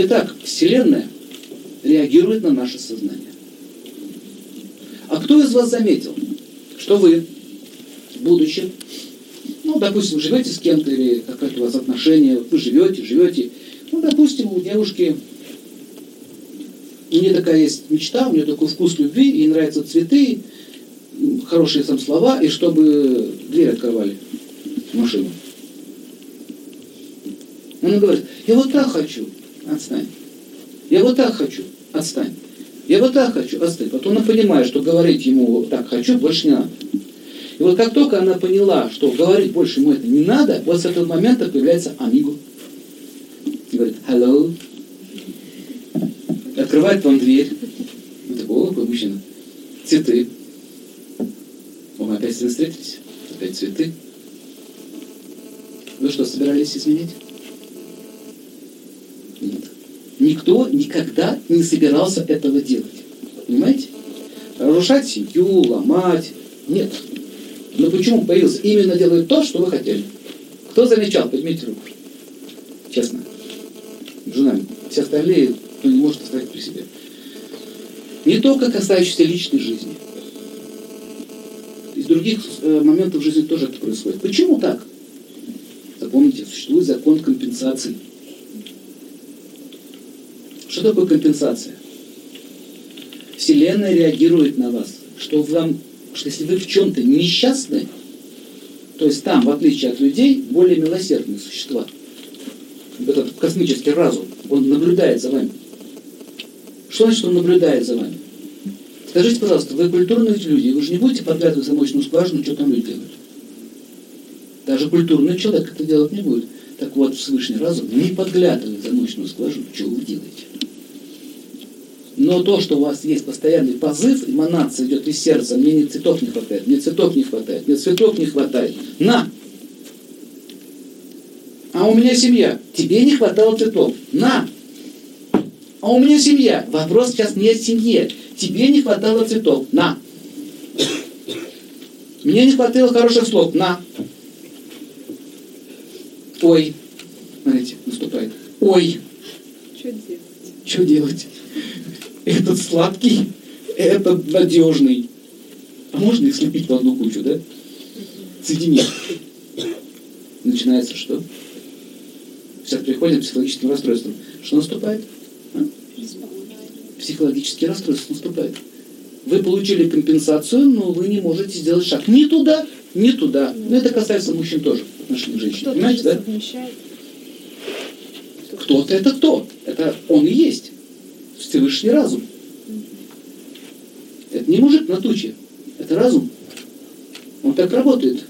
Итак, Вселенная реагирует на наше сознание. А кто из вас заметил, что вы, будучи, ну, допустим, живете с кем-то, или какие у вас отношения, вы живете, живете, ну, допустим, у девушки у нее такая есть мечта, у нее такой вкус любви, ей нравятся цветы, хорошие сам слова, и чтобы дверь открывали машину. Она говорит, я вот так хочу, отстань. Я вот так хочу, отстань. Я вот так хочу, отстань. Потом она понимает, что говорить ему вот так хочу больше не надо. И вот как только она поняла, что говорить больше ему это не надо, вот с этого момента появляется амиго. И говорит, hello. Открывает вам дверь. Ну, такой, какой мужчина. Цветы. О, мы опять с вами встретились. Опять цветы. Вы что, собирались изменить? Никто никогда не собирался этого делать. Понимаете? Разрушать семью, ломать. Нет. Но почему появился? Именно делает то, что вы хотели. Кто замечал? Поднимите руку. Честно. Жена. Все остальные ну, не может оставить при себе. Не только касающиеся личной жизни. Из других э, моментов жизни тоже это происходит. Почему так? Запомните, существует закон компенсации. Что такое компенсация? Вселенная реагирует на вас, что вам, что если вы в чем-то несчастны, то есть там, в отличие от людей, более милосердные существа. Этот космический разум, он наблюдает за вами. Что значит, он наблюдает за вами? Скажите, пожалуйста, вы культурные люди, вы же не будете подглядывать замочную скважину, что там люди делают? Даже культурный человек это делать не будет. Так вот, Всевышний разум не подглядывает замочную скважину, что вы делаете. Но то, что у вас есть постоянный позыв, эманация идет из сердца, мне не цветов не хватает, мне цветов не хватает, мне цветов не хватает. На! А у меня семья. Тебе не хватало цветов. На! А у меня семья. Вопрос сейчас не о семье. Тебе не хватало цветов. На! Мне не хватило хороших слов. На! Ой! Смотрите, наступает. Ой! Что делать? Что делать? Этот сладкий, этот надежный. А можно их слепить в одну кучу, да? Соединить. Начинается что? Сейчас приходим к психологическим расстройствам. Что наступает? А? Психологические расстройства наступают. Вы получили компенсацию, но вы не можете сделать шаг ни туда, ни туда. Но это касается мужчин тоже, отношений. Кто-то Понимаете, да? Кто-то это кто? Это он и есть. Всевышний разум. Это не мужик на туче. Это разум. Он так работает.